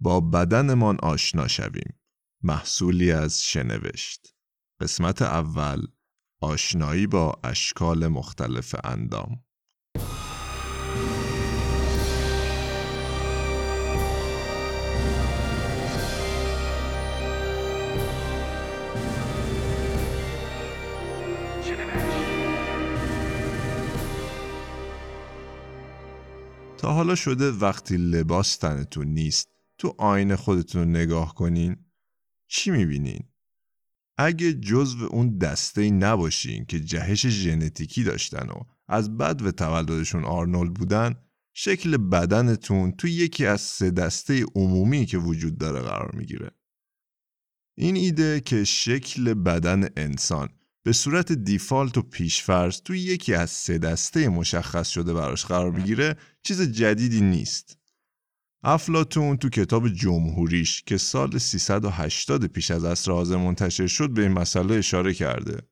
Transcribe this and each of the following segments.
با بدنمان آشنا شویم. محصولی از شنوشت. قسمت اول آشنایی با اشکال مختلف اندام. تا حالا شده وقتی لباس تنتون نیست تو آینه خودتون رو نگاه کنین چی می‌بینین؟ اگه جزو اون دسته ای نباشین که جهش ژنتیکی داشتن و از بد و تولدشون آرنولد بودن شکل بدنتون تو یکی از سه دسته عمومی که وجود داره قرار می‌گیره. این ایده که شکل بدن انسان به صورت دیفالت و پیشفرض تو یکی از سه دسته مشخص شده براش قرار می‌گیره چیز جدیدی نیست. افلاتون تو کتاب جمهوریش که سال 380 پیش از عصر حاضر منتشر شد به این مسئله اشاره کرده.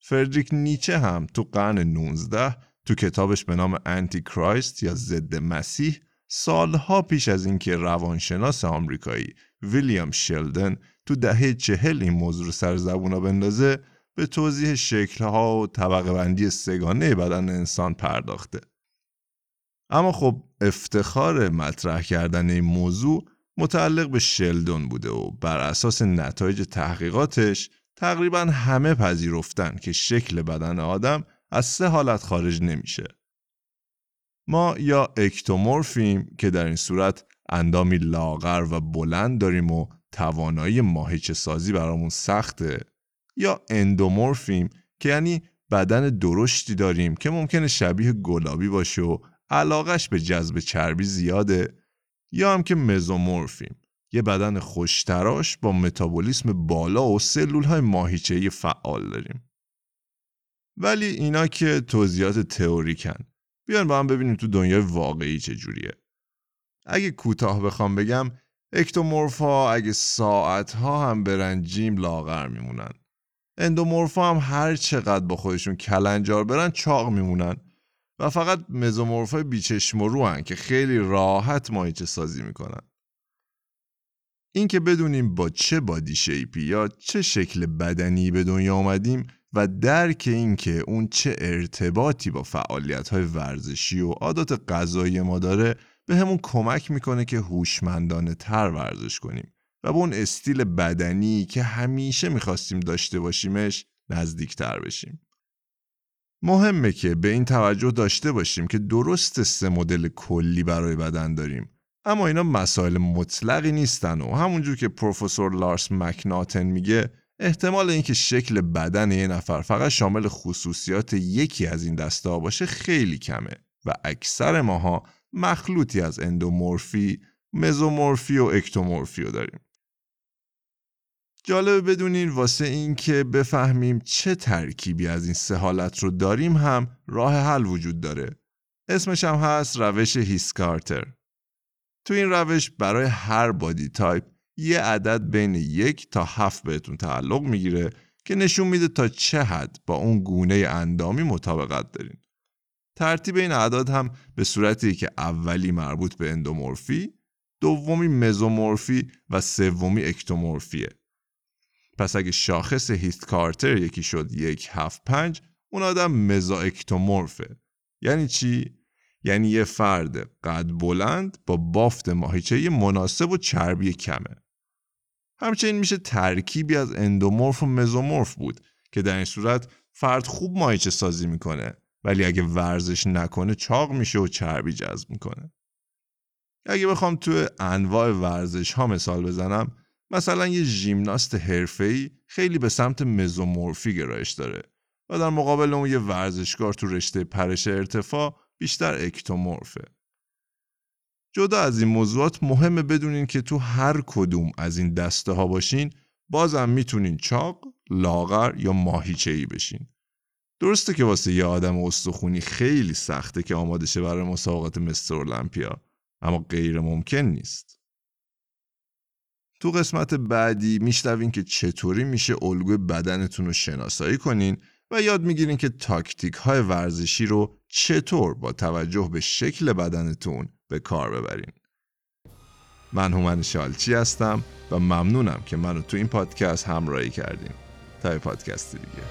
فردریک نیچه هم تو قرن 19 تو کتابش به نام انتی کرایست یا ضد مسیح سالها پیش از اینکه روانشناس آمریکایی ویلیام شلدن تو دهه چهل این موضوع رو سر زبونا بندازه به توضیح شکلها و طبقه بندی سگانه بدن انسان پرداخته. اما خب افتخار مطرح کردن این موضوع متعلق به شلدون بوده و بر اساس نتایج تحقیقاتش تقریبا همه پذیرفتن که شکل بدن آدم از سه حالت خارج نمیشه. ما یا اکتومورفیم که در این صورت اندامی لاغر و بلند داریم و توانایی ماهیچه سازی برامون سخته یا اندومورفیم که یعنی بدن درشتی داریم که ممکنه شبیه گلابی باشه و علاقش به جذب چربی زیاده یا هم که مزومورفیم. یه بدن خوشتراش با متابولیسم بالا و سلول های ماهیچه‌ای فعال داریم. ولی اینا که توضیحات تئوریکن. بیان با هم ببینیم تو دنیای واقعی چجوریه. اگه کوتاه بخوام بگم اکتومورفا اگه ساعت ها هم برن جیم لاغر میمونن. اندومورفا هم هر چقدر با خودشون کلنجار برن چاق میمونن. و فقط مزومورفای بیچشم و رو که خیلی راحت ماهیچه سازی می‌کنن. این که بدونیم با چه بادی شیپی یا چه شکل بدنی به دنیا آمدیم و درک این که اون چه ارتباطی با فعالیت های ورزشی و عادات غذایی ما داره به همون کمک می‌کنه که هوشمندانه تر ورزش کنیم و به اون استیل بدنی که همیشه می‌خواستیم داشته باشیمش نزدیکتر بشیم. مهمه که به این توجه داشته باشیم که درست سه مدل کلی برای بدن داریم اما اینا مسائل مطلقی نیستن و همونجور که پروفسور لارس مکناتن میگه احتمال اینکه شکل بدن یه نفر فقط شامل خصوصیات یکی از این دسته باشه خیلی کمه و اکثر ماها مخلوطی از اندومورفی، مزومورفی و اکتومورفی رو داریم. جالبه بدونین واسه این که بفهمیم چه ترکیبی از این سه حالت رو داریم هم راه حل وجود داره. اسمش هم هست روش هیث کارتر. تو این روش برای هر body type یه عدد بین یک تا هفت بهتون تعلق می‌گیره که نشون میده تا چه حد با اون گونه اندامی مطابقت دارین. ترتیب این اعداد هم به صورتی که اولی مربوط به اندومورفی، دومی مزومورفی و سومی اکتومورفیه. پس اگه شاخص هیست کارتر یکی شد یک هفت پنج اون آدم مزا اکتومورفه یعنی چی؟ یعنی یه فرد قد بلند با بافت ماهیچه مناسب و چربی کمه. همچنین میشه ترکیبی از اندومورف و مزومورف بود که در این صورت فرد خوب ماهیچه سازی می‌کنه ولی اگه ورزش نکنه چاق میشه و چربی جذب می‌کنه. اگه بخوام تو انواع ورزش ها مثال بزنم مثلا یه ژیمناست حرفه‌ای خیلی به سمت مزومورفی گرایش داره و در مقابل اون یه ورزشکار تو رشته پرش ارتفاع بیشتر اکتومورفه. جدا از این موضوعات مهمه بدونین که تو هر کدوم از این دسته ها باشین بازم می‌تونین چاق، لاغر یا ماهیچه‌ای بشین. درسته که واسه یه آدم استخونی خیلی سخته که آماده شه برای مسابقات مستر المپیا اما غیر ممکن نیست. تو قسمت بعدی میشنوین که چطوری میشه الگوی بدنتون رو شناسایی کنین و یاد می‌گیرین که تاکتیک های ورزشی رو چطور با توجه به شکل بدنتون به کار ببرین. من هومن شالچی هستم و ممنونم که منو تو این پادکست همراهی کردیم تا پادکست دیگه